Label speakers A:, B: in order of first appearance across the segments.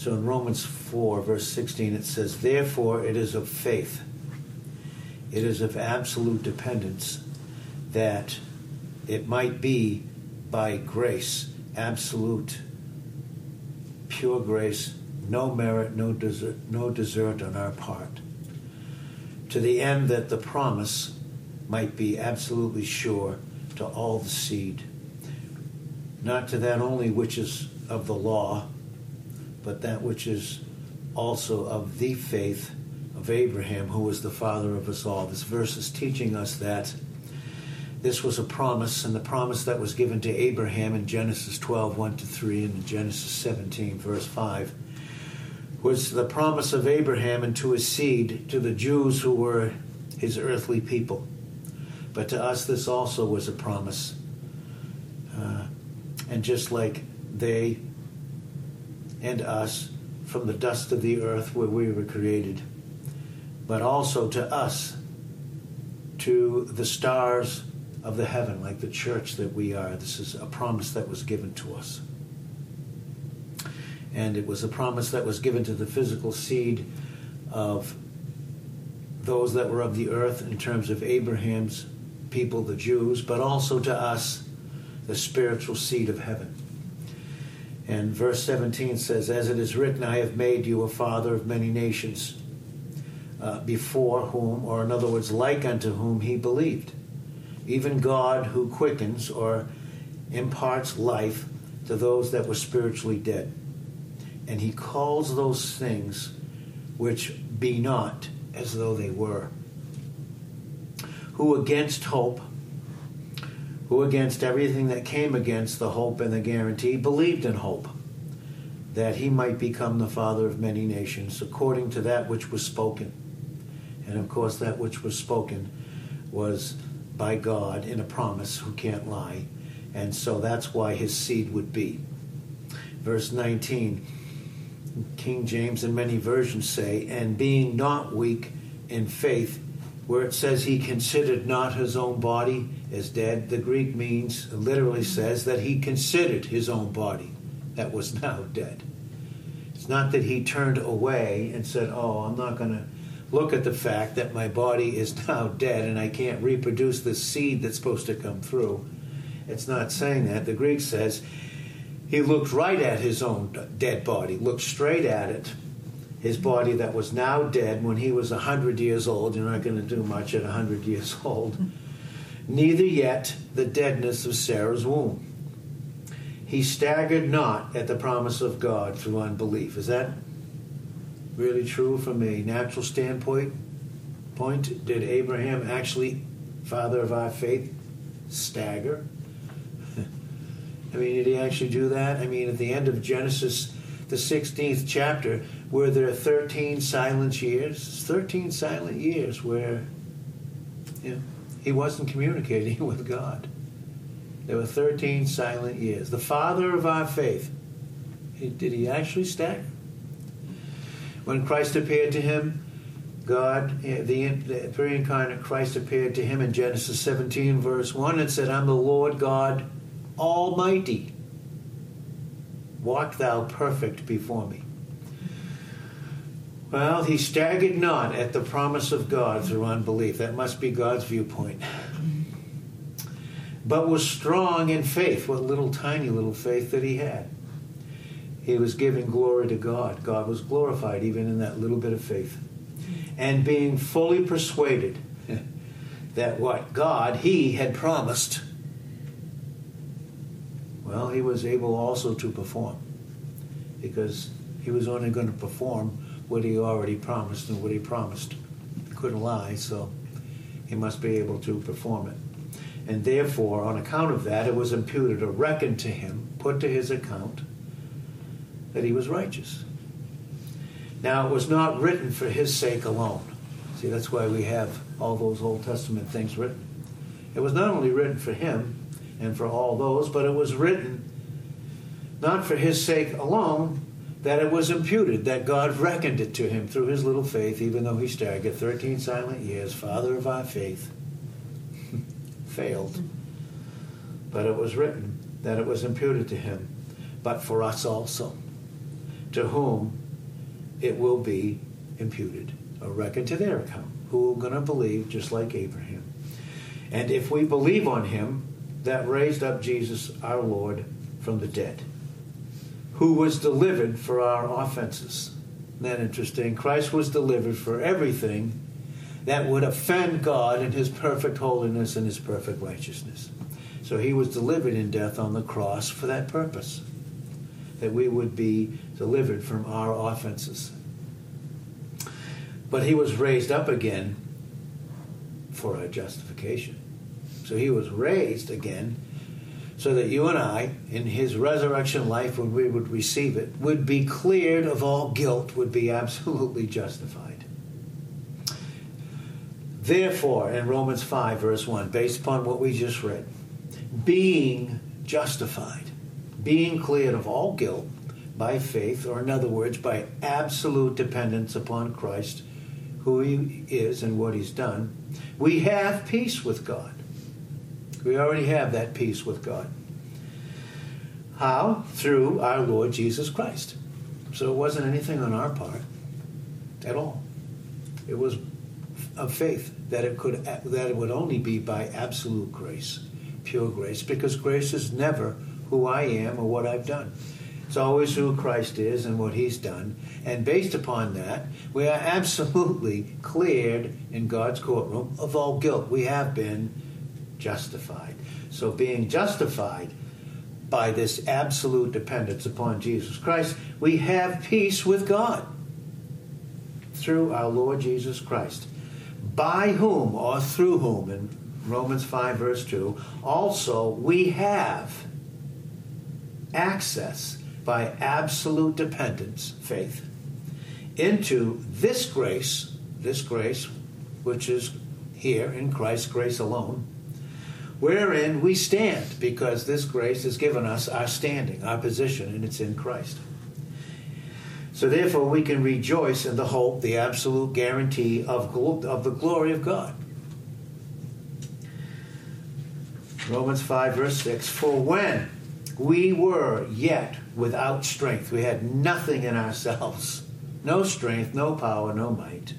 A: So in Romans 4, verse 16, it says, Therefore it is of faith, it is of absolute dependence that it might be by grace, absolute, pure grace, no merit, no desert, no desert on our part, to the end that the promise might be absolutely sure to all the seed, not to that only which is of the law, but that which is also of the faith of Abraham, who was the father of us all. This verse is teaching us that this was a promise, and the promise that was given to Abraham in Genesis 12, 1 to 3, and in Genesis 17, verse 5, was the promise of Abraham and to his seed, to the Jews who were his earthly people. But to us, this also was a promise. Uh, and just like they and us from the dust of the earth where we were created, but also to us, to the stars of the heaven, like the church that we are. This is a promise that was given to us. And it was a promise that was given to the physical seed of those that were of the earth in terms of Abraham's people, the Jews, but also to us, the spiritual seed of heaven. And verse 17 says, As it is written, I have made you a father of many nations, uh, before whom, or in other words, like unto whom he believed even God who quickens or imparts life to those that were spiritually dead. And he calls those things which be not as though they were. Who against hope, who against everything that came against the hope and the guarantee, believed in hope that he might become the father of many nations according to that which was spoken. And of course, that which was spoken was by God in a promise who can't lie. And so that's why his seed would be. Verse 19, King James and many versions say, and being not weak in faith, where it says he considered not his own body as dead, the Greek means, literally says, that he considered his own body that was now dead. It's not that he turned away and said, Oh, I'm not going to look at the fact that my body is now dead and I can't reproduce the seed that's supposed to come through. It's not saying that. The Greek says he looked right at his own dead body, looked straight at it, his body that was now dead when he was a 100 years old. You're not going to do much at a 100 years old. Neither yet the deadness of Sarah's womb. He staggered not at the promise of God through unbelief. Is that really true from a natural standpoint? Point did Abraham actually, father of our faith, stagger? I mean, did he actually do that? I mean, at the end of Genesis, the 16th chapter, were there 13 silent years? 13 silent years where you know, he wasn't communicating with God. There were 13 silent years. The father of our faith, did he actually stagger? When Christ appeared to him, God, eh, the, the pre incarnate Christ appeared to him in Genesis 17, verse 1, and said, I'm the Lord God Almighty. Walk thou perfect before me. Well, he staggered not at the promise of God through unbelief. That must be God's viewpoint. But was strong in faith, what little tiny little faith that he had he was giving glory to God. God was glorified even in that little bit of faith. And being fully persuaded that what God, he had promised, well, he was able also to perform. Because he was only going to perform what he already promised and what he promised. He couldn't lie, so he must be able to perform it. And therefore, on account of that, it was imputed or reckoned to him, put to his account that he was righteous. Now, it was not written for his sake alone. See, that's why we have all those Old Testament things written. It was not only written for him and for all those, but it was written not for his sake alone, that it was imputed, that God reckoned it to him through his little faith, even though he staggered 13 silent years, father of our faith, failed. But it was written that it was imputed to him, but for us also to whom it will be imputed or reckoned to their account, who are going to believe just like Abraham. And if we believe on him that raised up Jesus our Lord from the dead, who was delivered for our offenses. Isn't that interesting? Christ was delivered for everything that would offend God in his perfect holiness and his perfect righteousness. So he was delivered in death on the cross for that purpose, that we would be delivered from our offenses. But he was raised up again for our justification. So he was raised again so that you and I, in his resurrection life, when we would receive it, would be cleared of all guilt, would be absolutely justified. Therefore, in Romans 5, verse 1, based upon what we just read, being justified, being cleared of all guilt by faith, or in other words, by absolute dependence upon Christ, who he is and what he's done, we have peace with God we already have that peace with God. How? Through our Lord Jesus Christ. So it wasn't anything on our part at all. It was of faith that it could that it would only be by absolute grace, pure grace, because grace is never who I am or what I've done. It's always who Christ is and what He's done. And based upon that, we are absolutely cleared in God's courtroom of all guilt. We have been justified. So, being justified by this absolute dependence upon Jesus Christ, we have peace with God through our Lord Jesus Christ, by whom or through whom, in Romans 5, verse 2, also we have access by absolute dependence, faith, into this grace, this grace, which is here in Christ's grace alone, wherein we stand, because this grace has given us our standing, our position, and it's in Christ. So therefore, we can rejoice in the hope, the absolute guarantee of, of the glory of God. Romans 5, verse 6 For when we were yet without strength, we had nothing in ourselves, no strength, no power, no might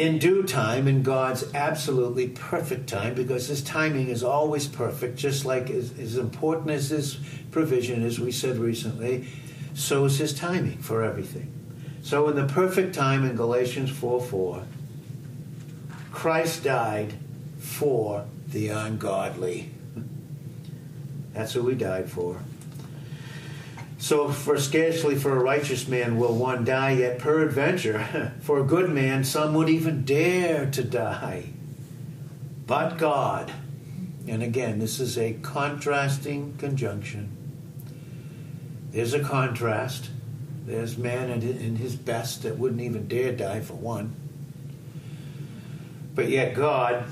A: in due time, in God's absolutely perfect time, because His timing is always perfect, just like as, as important as His provision, as we said recently, so is His timing for everything. So, in the perfect time in Galatians 4 4, Christ died for the ungodly. That's who He died for. So, for scarcely for a righteous man will one die, yet peradventure, for a good man, some would even dare to die. But God, and again, this is a contrasting conjunction. There's a contrast. There's man in his best that wouldn't even dare die for one. But yet, God,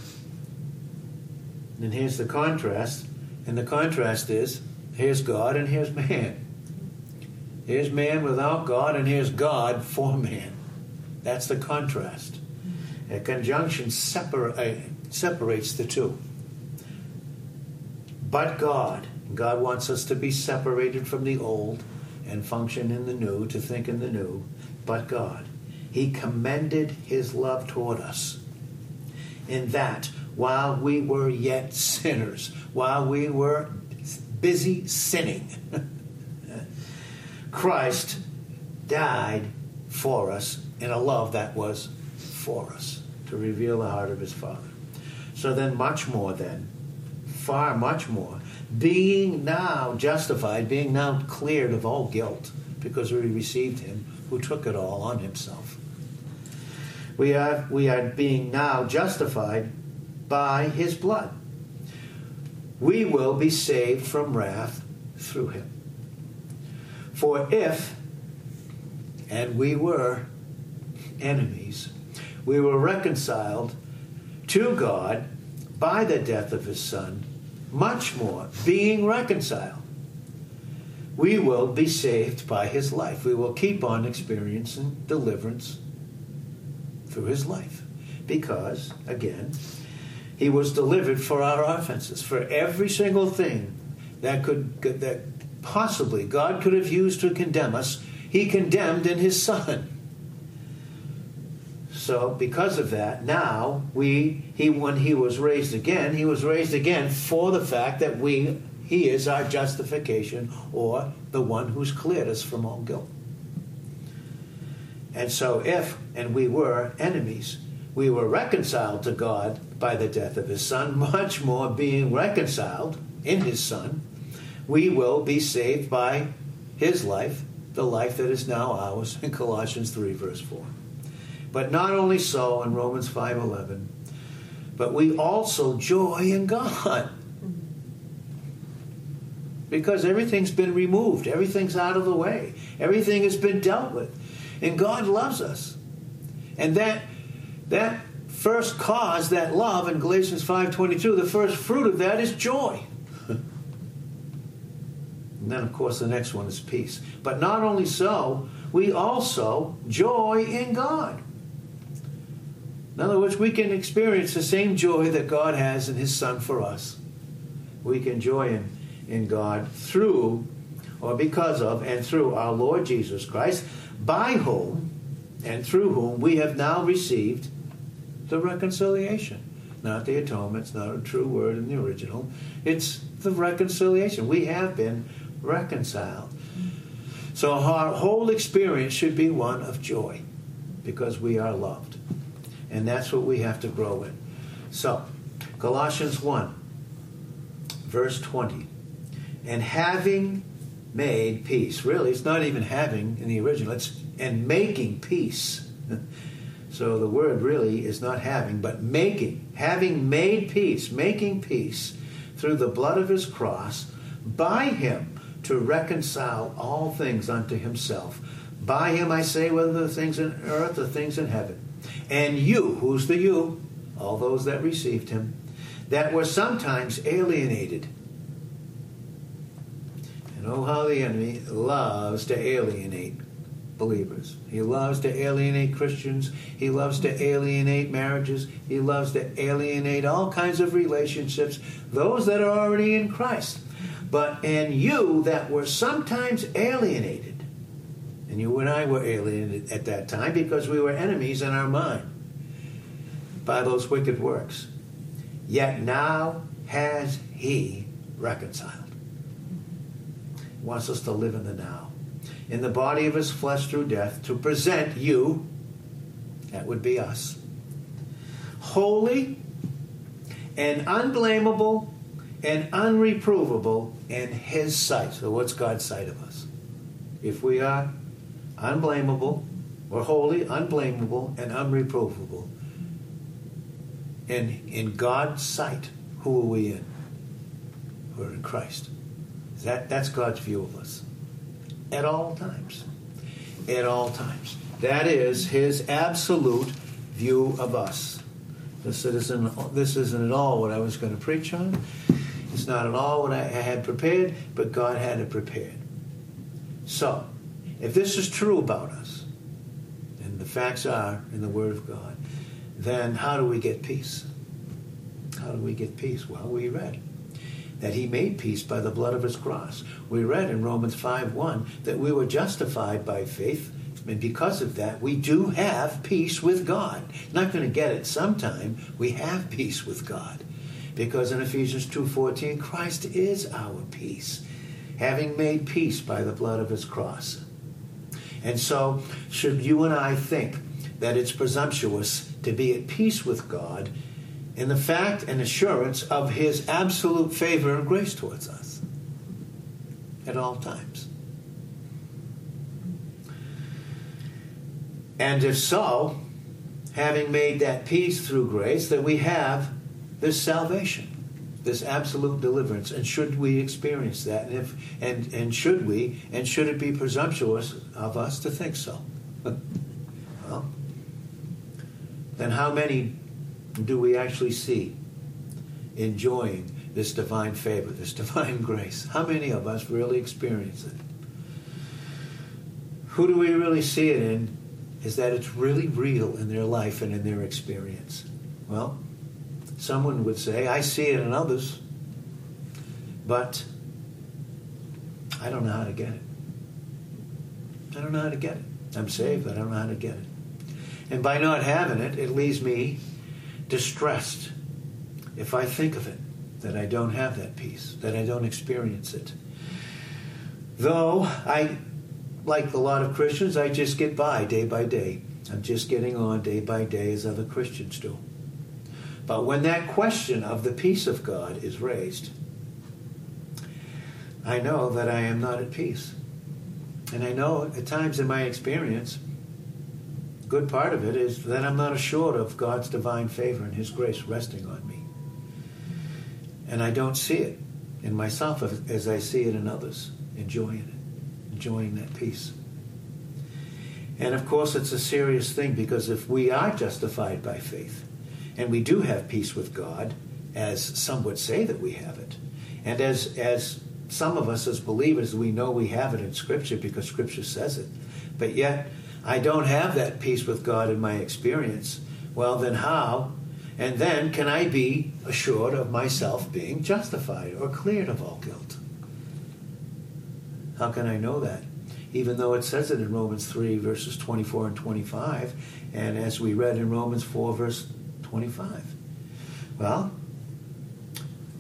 A: and here's the contrast, and the contrast is here's God and here's man. Here's man without God, and here's God for man. That's the contrast. A conjunction separa- uh, separates the two. But God, God wants us to be separated from the old and function in the new, to think in the new. But God, He commended His love toward us in that while we were yet sinners, while we were busy sinning, Christ died for us in a love that was for us to reveal the heart of his Father. So then, much more, then, far much more, being now justified, being now cleared of all guilt, because we received him who took it all on himself. We are, we are being now justified by his blood. We will be saved from wrath through him. For if, and we were enemies, we were reconciled to God by the death of his Son, much more, being reconciled, we will be saved by his life. We will keep on experiencing deliverance through his life. Because, again, he was delivered for our offenses, for every single thing that could that possibly God could have used to condemn us, he condemned in his Son. So, because of that, now we he when he was raised again, he was raised again for the fact that we he is our justification or the one who's cleared us from all guilt. And so, if and we were enemies, we were reconciled to God by the death of his son, much more being reconciled in his son, we will be saved by his life, the life that is now ours in Colossians 3 verse 4. But not only so in Romans 5:11, but we also joy in God. Because everything's been removed, everything's out of the way, everything has been dealt with. And God loves us. And that that first cause, that love in Galatians 5:22, the first fruit of that is joy. And then of course the next one is peace. But not only so, we also joy in God. In other words, we can experience the same joy that God has in His Son for us. We can joy in, in God through, or because of, and through our Lord Jesus Christ, by whom and through whom we have now received the reconciliation. Not the atonement, it's not a true word in the original. It's the reconciliation. We have been reconciled. So our whole experience should be one of joy because we are loved. And that's what we have to grow in. So, Colossians 1, verse 20. And having made peace. Really, it's not even having in the original, it's and making peace. so the word really is not having, but making. Having made peace, making peace through the blood of his cross, by him to reconcile all things unto himself. By him I say, whether the things in earth or things in heaven. And you, who's the you? All those that received him, that were sometimes alienated. And oh, how the enemy loves to alienate believers. He loves to alienate Christians. He loves to alienate marriages. He loves to alienate all kinds of relationships, those that are already in Christ. But and you that were sometimes alienated and you and I were alienated at that time because we were enemies in our mind by those wicked works. Yet now has He reconciled. He wants us to live in the now. In the body of His flesh through death to present you, that would be us, holy and unblameable and unreprovable in His sight. So, what's God's sight of us? If we are unblameable, or holy, unblameable, and unreprovable. And in God's sight, who are we in? We're in Christ. That, that's God's view of us. At all times. At all times. That is his absolute view of us. This isn't, this isn't at all what I was going to preach on. It's not at all what I had prepared, but God had it prepared. So, if this is true about us, and the facts are in the Word of God, then how do we get peace? How do we get peace? Well, we read that he made peace by the blood of his cross. We read in Romans 5 1 that we were justified by faith, and because of that, we do have peace with God. Not going to get it sometime, we have peace with God. Because in Ephesians 2:14, Christ is our peace, having made peace by the blood of his cross. And so, should you and I think that it's presumptuous to be at peace with God in the fact and assurance of His absolute favor and grace towards us at all times? And if so, having made that peace through grace, that we have this salvation this absolute deliverance and should we experience that? And if and and should we and should it be presumptuous of us to think so? Well then how many do we actually see enjoying this divine favor this divine grace? How many of us really experience it? Who do we really see it in is that it's really real in their life and in their experience? Well Someone would say, I see it in others, but I don't know how to get it. I don't know how to get it. I'm saved, but I don't know how to get it. And by not having it, it leaves me distressed if I think of it, that I don't have that peace, that I don't experience it. Though I, like a lot of Christians, I just get by day by day. I'm just getting on day by day as other Christians do. But when that question of the peace of God is raised, I know that I am not at peace. And I know at times in my experience, good part of it is that I'm not assured of God's divine favor and His grace resting on me. And I don't see it in myself as I see it in others, enjoying it, enjoying that peace. And of course, it's a serious thing because if we are justified by faith, and we do have peace with God, as some would say that we have it, and as, as some of us as believers, we know we have it in Scripture because Scripture says it, but yet I don't have that peace with God in my experience. Well, then how? And then can I be assured of myself being justified or cleared of all guilt? How can I know that? even though it says it in Romans 3, verses 24 and 25, and as we read in Romans 4, verse 25. Well,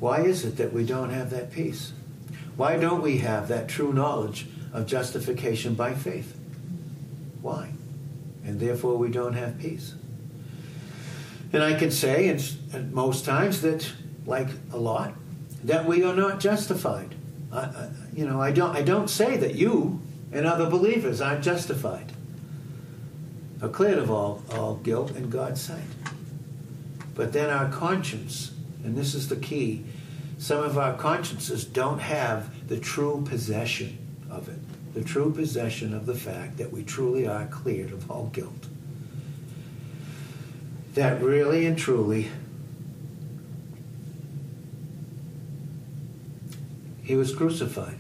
A: why is it that we don't have that peace? Why don't we have that true knowledge of justification by faith? Why? And therefore we don't have peace. And I can say, and most times, that, like a lot, that we are not justified. I, I, you know, I don't, I don't say that you and other believers aren't justified, are cleared of all, all guilt in God's sight. But then our conscience, and this is the key, some of our consciences don't have the true possession of it, the true possession of the fact that we truly are cleared of all guilt. That really and truly he was crucified.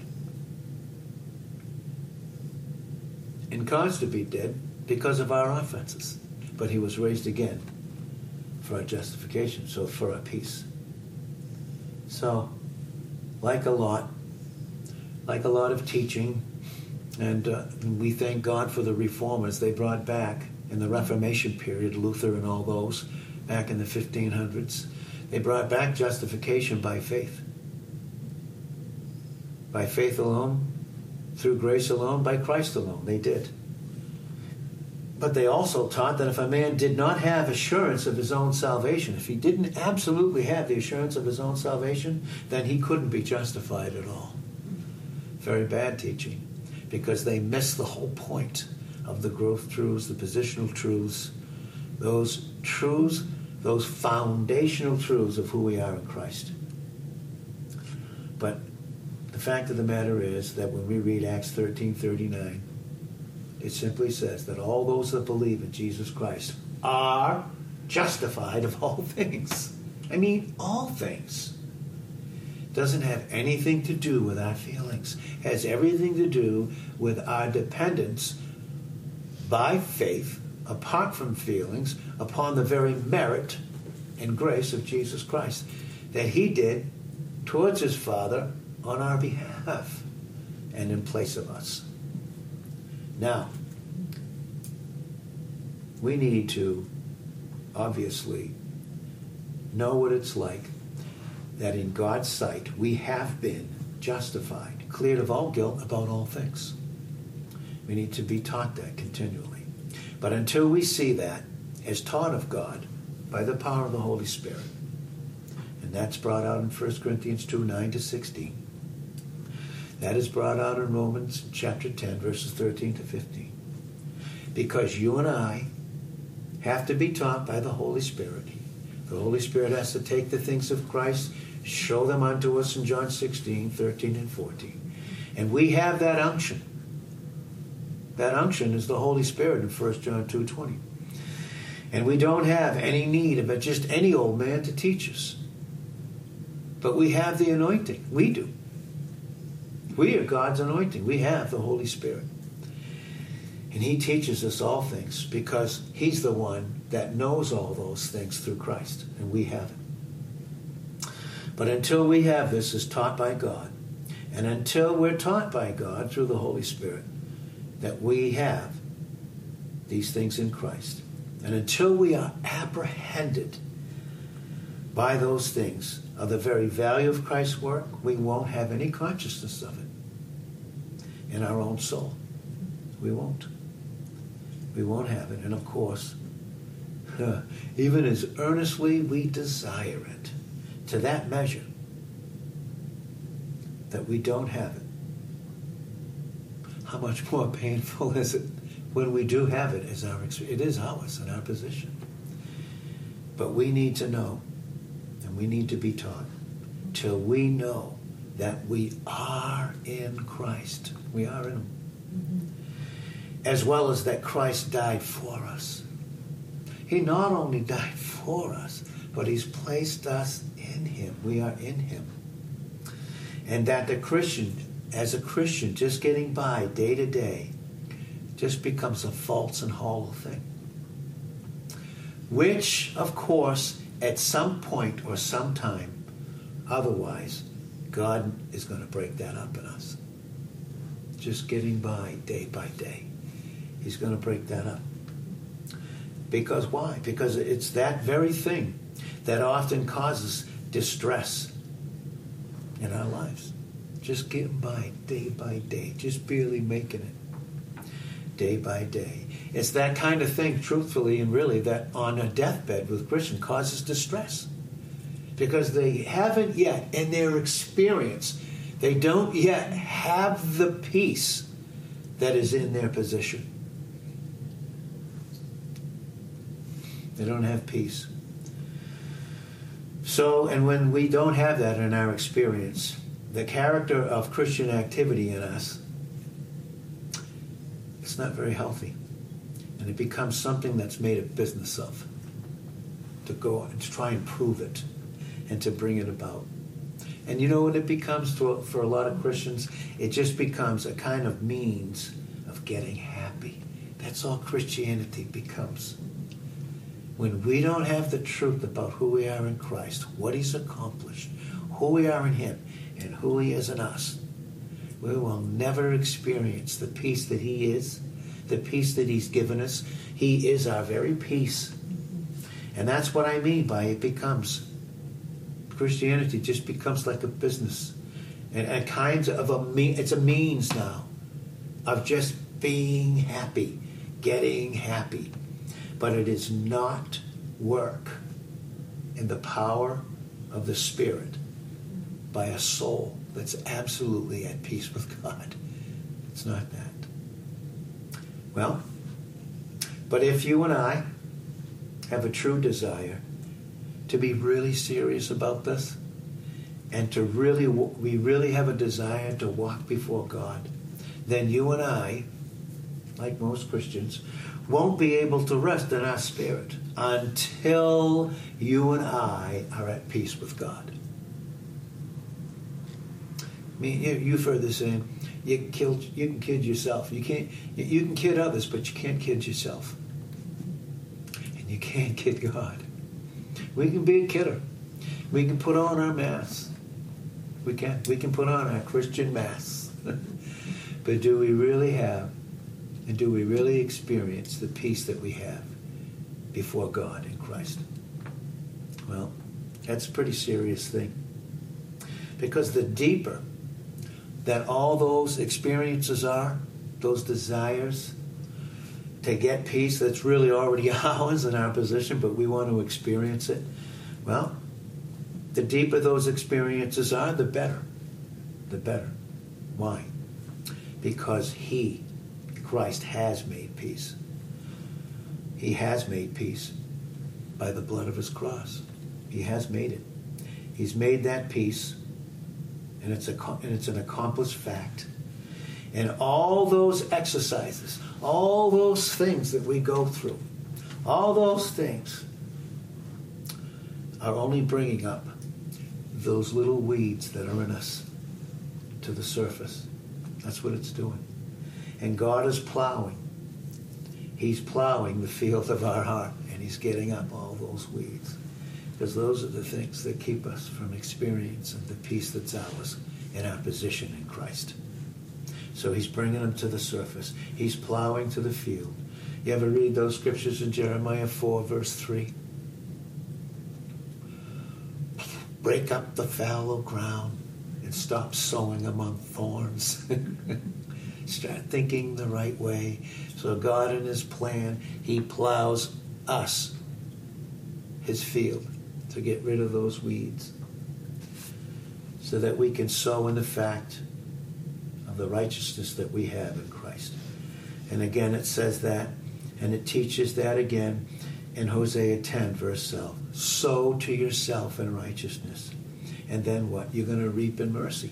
A: and caused to be dead because of our offenses. But he was raised again for our justification, so for our peace. So, like a lot, like a lot of teaching, and uh, we thank God for the reformers they brought back in the Reformation period, Luther and all those, back in the 1500s. They brought back justification by faith. By faith alone, through grace alone, by Christ alone. They did. But they also taught that if a man did not have assurance of his own salvation, if he didn't absolutely have the assurance of his own salvation, then he couldn't be justified at all. Very bad teaching, because they miss the whole point of the growth truths, the positional truths, those truths, those foundational truths of who we are in Christ. But the fact of the matter is that when we read Acts 13 39, it simply says that all those that believe in Jesus Christ are justified of all things. I mean, all things. Doesn't have anything to do with our feelings, has everything to do with our dependence by faith, apart from feelings, upon the very merit and grace of Jesus Christ that He did towards His Father on our behalf and in place of us. Now, we need to obviously know what it's like that in God's sight we have been justified, cleared of all guilt about all things. We need to be taught that continually. But until we see that as taught of God by the power of the Holy Spirit, and that's brought out in 1 Corinthians 2 9 to 16 that is brought out in Romans chapter 10, verses 13 to 15. Because you and I have to be taught by the Holy Spirit. The Holy Spirit has to take the things of Christ, show them unto us in John 16, 13, and 14. And we have that unction. That unction is the Holy Spirit in 1 John 2, 20. And we don't have any need of just any old man to teach us. But we have the anointing. We do. We are God's anointing. We have the Holy Spirit. And He teaches us all things because He's the one that knows all those things through Christ, and we have it. But until we have this as taught by God, And until we're taught by God through the Holy Spirit that we have these things in Christ, and until we are apprehended by those things of the very value of Christ's work, we won't have any consciousness of it in our own soul. We won't. We won't have it. And of course, even as earnestly we desire it, to that measure that we don't have it, how much more painful is it when we do have it as our it is ours in our position. But we need to know, and we need to be taught, till we know that we are in Christ. We are in Him. Mm-hmm. As well as that Christ died for us. He not only died for us, but He's placed us in Him. We are in Him. And that the Christian, as a Christian, just getting by day to day, just becomes a false and hollow thing. Which, of course, at some point or some time, otherwise, God is going to break that up in us. Just getting by day by day. He's going to break that up. Because why? Because it's that very thing that often causes distress in our lives. Just getting by day by day, just barely making it day by day. It's that kind of thing, truthfully and really, that on a deathbed with Christian causes distress. Because they haven't yet, in their experience, they don't yet have the peace that is in their position. They don't have peace. So, and when we don't have that in our experience, the character of Christian activity in us, it's not very healthy. And it becomes something that's made a business of to go and to try and prove it and to bring it about. And you know what it becomes to, for a lot of Christians? It just becomes a kind of means of getting happy. That's all Christianity becomes when we don't have the truth about who we are in Christ, what He's accomplished, who we are in Him, and who He is in us, we will never experience the peace that He is, the peace that He's given us. He is our very peace. And that's what I mean by it becomes. Christianity just becomes like a business. And, and kinds of a mean, it's a means now of just being happy, getting happy but it is not work in the power of the Spirit by a soul that's absolutely at peace with God. It's not that. Well, but if you and I have a true desire to be really serious about this, and to really, we really have a desire to walk before God, then you and I, like most Christians, won't be able to rest in our spirit until you and I are at peace with God. I mean, you've heard the saying, you can, kill, you can kid yourself. You, can't, you can kid others, but you can't kid yourself. And you can't kid God. We can be a kidder. We can put on our masks. We can. We can put on our Christian masks. but do we really have and do we really experience the peace that we have before God in Christ? Well, that's a pretty serious thing. Because the deeper that all those experiences are, those desires to get peace that's really already ours in our position, but we want to experience it, well, the deeper those experiences are, the better. The better. Why? Because He Christ has made peace. He has made peace by the blood of his cross. He has made it. He's made that peace, and it's, a, and it's an accomplished fact. And all those exercises, all those things that we go through, all those things are only bringing up those little weeds that are in us to the surface. That's what it's doing. And God is plowing. He's plowing the field of our heart, and He's getting up all those weeds. Because those are the things that keep us from experiencing the peace that's ours in our position in Christ. So he's bringing them to the surface. He's plowing to the field. You ever read those scriptures in Jeremiah 4, verse 3? Break up the fallow ground and stop sowing among thorns. Start thinking the right way. So God in his plan, he plows us, his field, to get rid of those weeds. So that we can sow in the fact the righteousness that we have in Christ. And again it says that, and it teaches that again in Hosea 10, verse 12. Sow to yourself in righteousness. And then what? You're going to reap in mercy.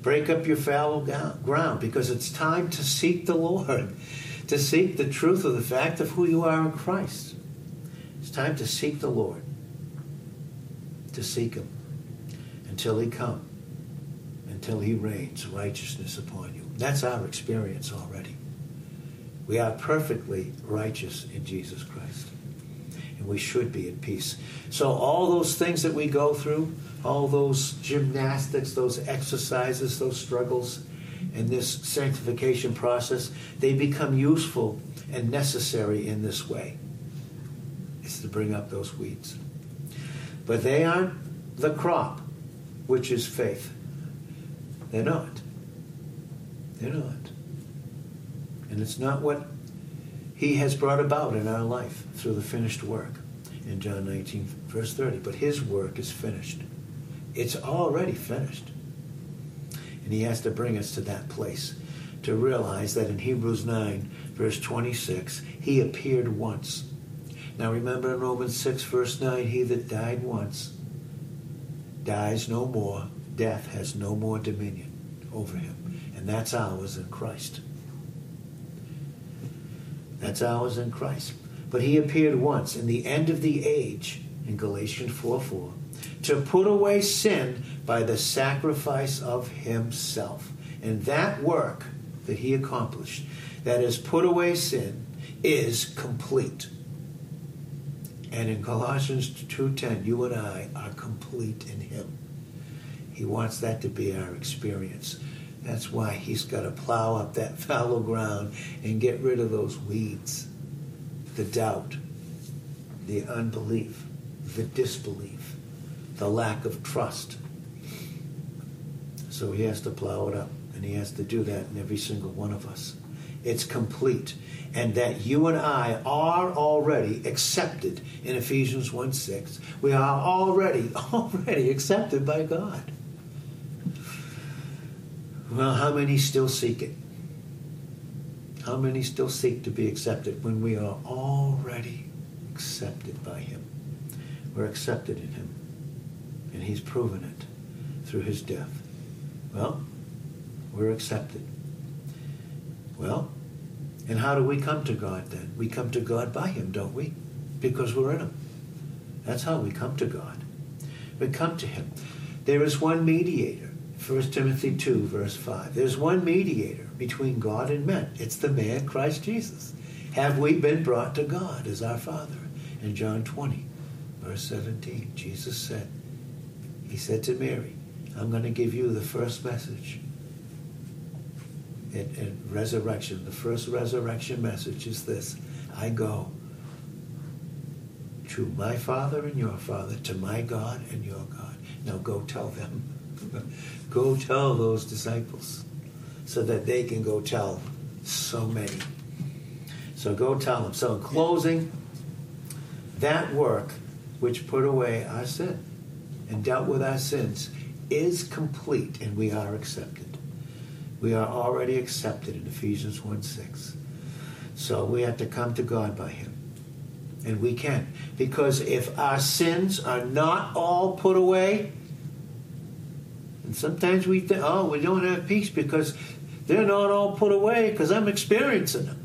A: Break up your fallow ground because it's time to seek the Lord, to seek the truth of the fact of who you are in Christ. It's time to seek the Lord, to seek Him until He come, until He rains righteousness upon you. That's our experience already. We are perfectly righteous in Jesus Christ. And we should be at peace. So, all those things that we go through, all those gymnastics, those exercises, those struggles, and this sanctification process, they become useful and necessary in this way. It's to bring up those weeds. But they aren't the crop, which is faith. They're not. They're not. And it's not what he has brought about in our life through the finished work in John 19, verse 30. But his work is finished. It's already finished. And he has to bring us to that place to realize that in Hebrews 9, verse 26, he appeared once. Now remember in Romans 6, verse 9, he that died once dies no more. Death has no more dominion over him. And that's ours in Christ. That's ours in Christ. But he appeared once in the end of the age, in Galatians 4 4, to put away sin by the sacrifice of himself. And that work that he accomplished, that has put away sin, is complete. And in Colossians 2:10, you and I are complete in him. He wants that to be our experience. That's why he's got to plow up that fallow ground and get rid of those weeds, the doubt, the unbelief, the disbelief the lack of trust. So he has to plow it up, and he has to do that in every single one of us. It's complete. And that you and I are already accepted in Ephesians 1 6. We are already, already accepted by God. Well, how many still seek it? How many still seek to be accepted when we are already accepted by Him? We're accepted in Him and he's proven it through his death. Well, we're accepted. Well, and how do we come to God then? We come to God by him, don't we? Because we're in him. That's how we come to God. We come to him. There is one mediator. 1 Timothy 2, verse 5. There's one mediator between God and men. It's the man Christ Jesus. Have we been brought to God as our Father? In John 20, verse 17, Jesus said, he said to Mary, I'm going to give you the first message. In, in resurrection, the first resurrection message is this I go to my Father and your Father, to my God and your God. Now go tell them. go tell those disciples so that they can go tell so many. So go tell them. So in closing, that work which put away our sin and dealt with our sins is complete and we are accepted. We are already accepted in Ephesians 1 6. So we have to come to God by Him. And we can. Because if our sins are not all put away, sometimes we think, oh, we don't have peace because they're not all put away because I'm experiencing them.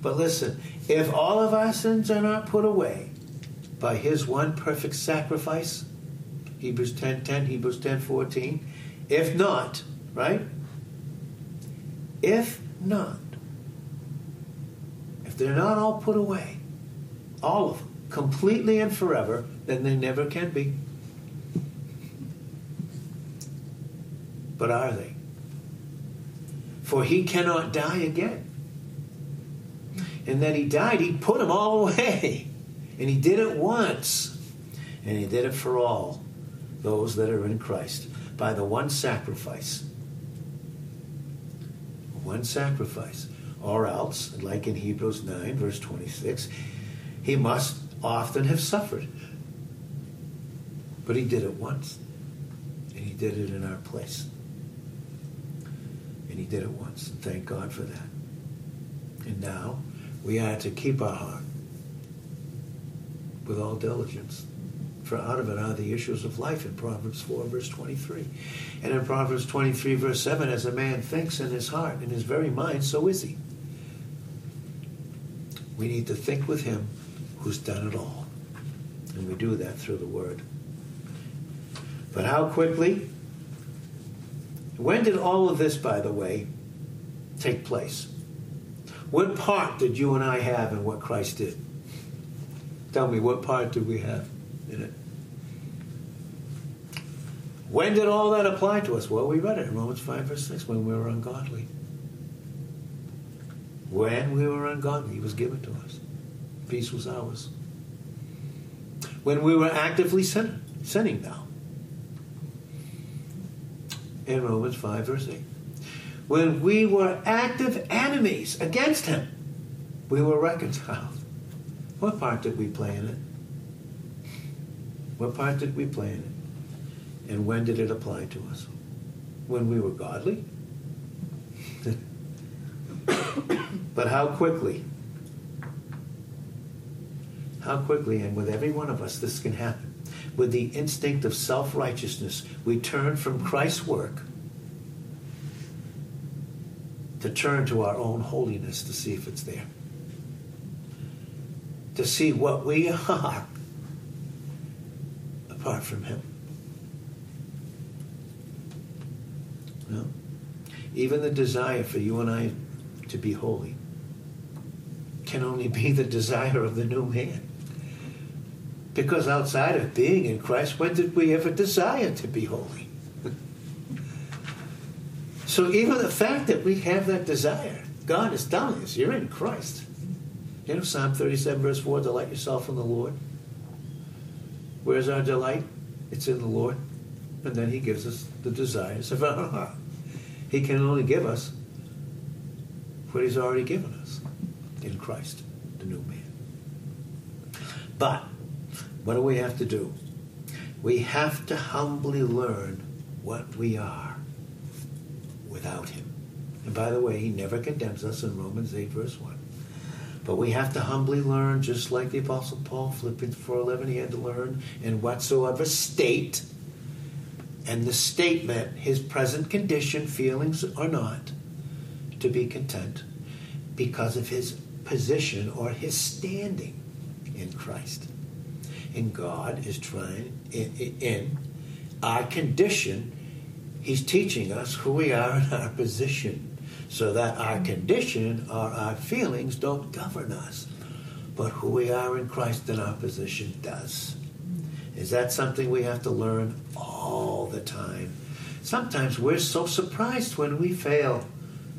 A: But listen, if all of our sins are not put away by His one perfect sacrifice, Hebrews 10 10, Hebrews 10 14. If not, right? If not, if they're not all put away, all of them, completely and forever, then they never can be. But are they? For he cannot die again. And then he died, he put them all away. And he did it once. And he did it for all those that are in Christ by the one sacrifice. One sacrifice. Or else, like in Hebrews 9, verse 26, he must often have suffered. But he did it once. And he did it in our place. And he did it once. And thank God for that. And now we are to keep our heart with all diligence. For out of it are the issues of life in Proverbs 4, verse 23. And in Proverbs 23, verse 7, as a man thinks in his heart, in his very mind, so is he. We need to think with him who's done it all. And we do that through the Word. But how quickly? When did all of this, by the way, take place? What part did you and I have in what Christ did? Tell me, what part did we have in it? When did all that apply to us? Well, we read it in Romans 5, verse 6, when we were ungodly. When we were ungodly, He was given to us. Peace was ours. When we were actively sin- sinning now. In Romans 5, verse 8. When we were active enemies against Him, we were reconciled. What part did we play in it? What part did we play in it? And when did it apply to us? When we were godly? but how quickly? How quickly, and with every one of us, this can happen. With the instinct of self righteousness, we turn from Christ's work to turn to our own holiness to see if it's there to see what we are apart from Him. No. Even the desire for you and I to be holy can only be the desire of the new man. Because outside of being in Christ, when did we ever desire to be holy? so even the fact that we have that desire, God is telling us, you're in Christ. You know, Psalm 37, verse 4 delight yourself in the Lord. Where's our delight? It's in the Lord. And then He gives us the desires of our heart. He can only give us what He's already given us in Christ, the new man. But what do we have to do? We have to humbly learn what we are without Him. And by the way, He never condemns us in Romans 8, verse 1. But we have to humbly learn, just like the Apostle Paul, Philippians 4.11, he had to learn in whatsoever state, and the statement, his present condition, feelings or not, to be content because of his position or his standing in Christ. And God is trying, in, in our condition, he's teaching us who we are in our position so that our condition or our feelings don't govern us, but who we are in Christ and our position does. Is that something we have to learn all the time? Sometimes we're so surprised when we fail.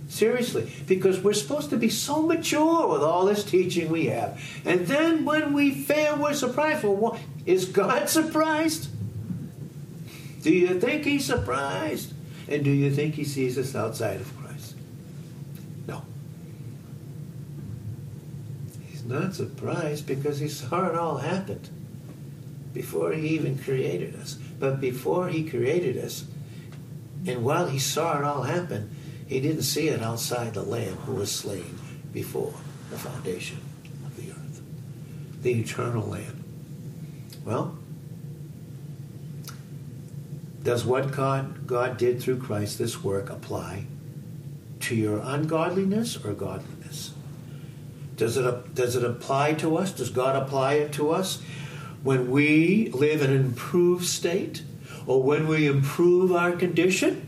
A: Seriously, because we're supposed to be so mature with all this teaching we have. And then when we fail, we're surprised. Well, is God surprised? Do you think He's surprised? And do you think He sees us outside of Christ? No. He's not surprised because he saw it all happen before he even created us. But before he created us, and while he saw it all happen, he didn't see it outside the Lamb who was slain before the foundation of the earth, the eternal Lamb. Well, does what God, God did through Christ, this work, apply to your ungodliness or godliness? Does it, does it apply to us? Does God apply it to us when we live in an improved state or when we improve our condition?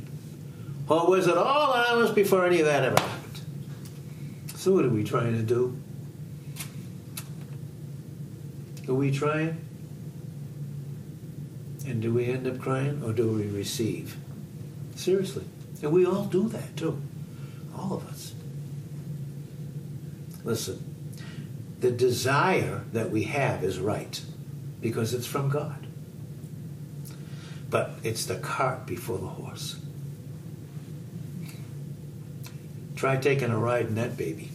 A: Or was it all ours before any of that ever happened? So, what are we trying to do? Are we trying? And do we end up crying or do we receive? Seriously. And we all do that too. All of us. Listen, the desire that we have is right because it's from God. But it's the cart before the horse. Try taking a ride in that baby.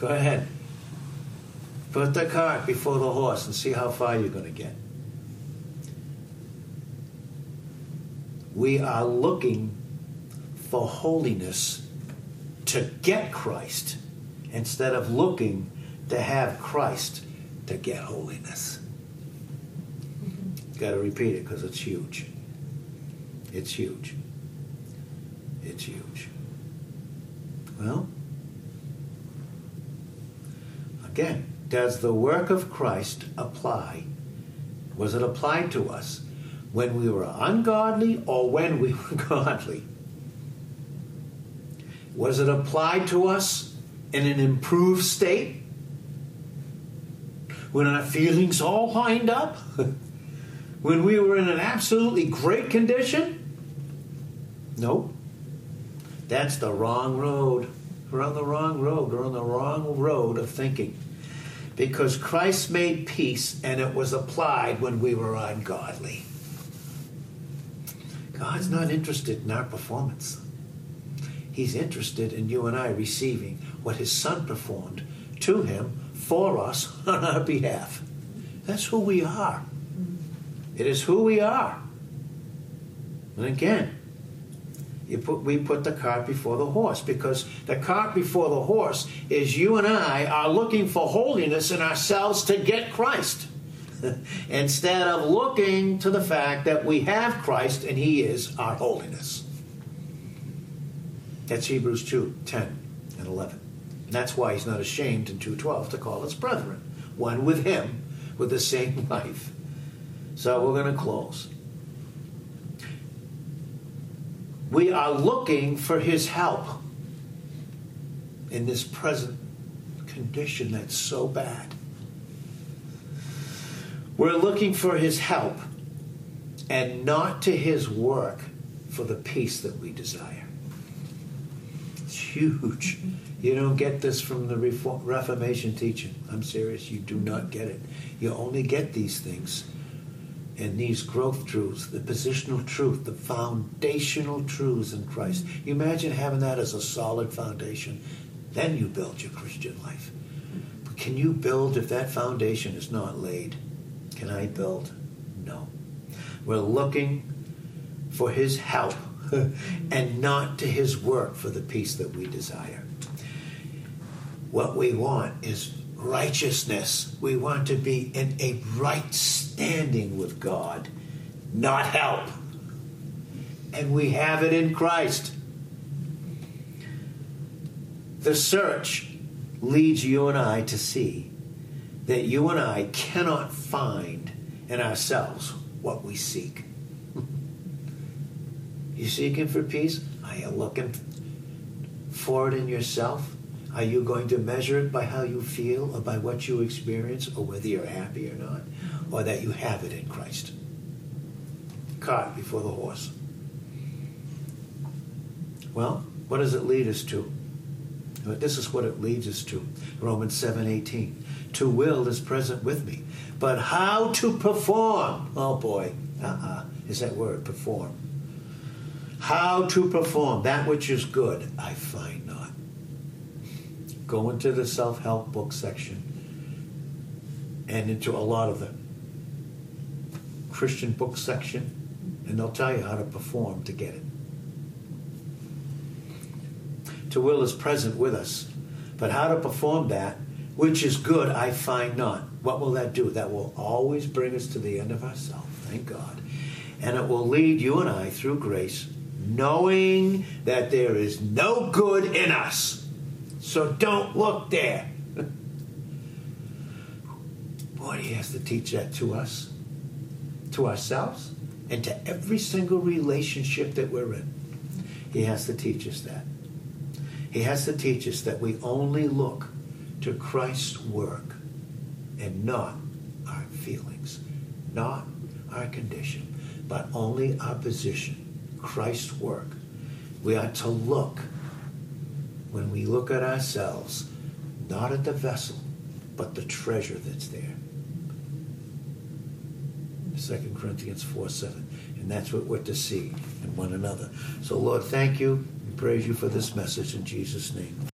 A: Go ahead. Put the cart before the horse and see how far you're going to get. We are looking for holiness to get Christ instead of looking to have Christ to get holiness. Mm-hmm. Got to repeat it because it's huge. It's huge. It's huge. Well, again, does the work of Christ apply? Was it applied to us when we were ungodly or when we were godly? Was it applied to us in an improved state? When our feelings all lined up? when we were in an absolutely great condition? Nope. That's the wrong road. We're on the wrong road. We're on the wrong road of thinking. Because Christ made peace and it was applied when we were ungodly. God's not interested in our performance. He's interested in you and I receiving what His Son performed to Him for us on our behalf. That's who we are. It is who we are. And again, Put, we put the cart before the horse because the cart before the horse is you and I are looking for holiness in ourselves to get Christ instead of looking to the fact that we have Christ and He is our holiness. That's Hebrews 2 10 and 11. And that's why He's not ashamed in 2.12 to call us brethren, one with Him with the same life. So we're going to close. We are looking for his help in this present condition that's so bad. We're looking for his help and not to his work for the peace that we desire. It's huge. You don't get this from the Reformation teaching. I'm serious. You do not get it. You only get these things and these growth truths, the positional truth, the foundational truths in Christ. You imagine having that as a solid foundation. Then you build your Christian life. But can you build if that foundation is not laid? Can I build? No. We're looking for his help and not to his work for the peace that we desire. What we want is righteousness. We want to be in a right standing with God, not help. And we have it in Christ. The search leads you and I to see that you and I cannot find in ourselves what we seek. you seeking for peace? Are you looking for it in yourself? Are you going to measure it by how you feel or by what you experience or whether you're happy or not? Or that you have it in Christ? Caught before the horse. Well, what does it lead us to? This is what it leads us to. Romans 7:18. To will is present with me. But how to perform? Oh boy. Uh-uh. Is that word perform? How to perform that which is good, I find go into the self help book section and into a lot of them. Christian book section, and they'll tell you how to perform to get it. To will is present with us, but how to perform that, which is good, I find not. What will that do? That will always bring us to the end of ourselves, thank God. And it will lead you and I through grace, knowing that there is no good in us so don't look there. Boy, he has to teach that to us, to ourselves, and to every single relationship that we're in. He has to teach us that. He has to teach us that we only look to Christ's work and not our feelings, not our condition, but only our position Christ's work. We are to look, when we look at ourselves, not at the vessel, but the treasure that's there. 2 Corinthians 4 7. And that's what we're to see in one another. So, Lord, thank you and praise you for this message in Jesus' name.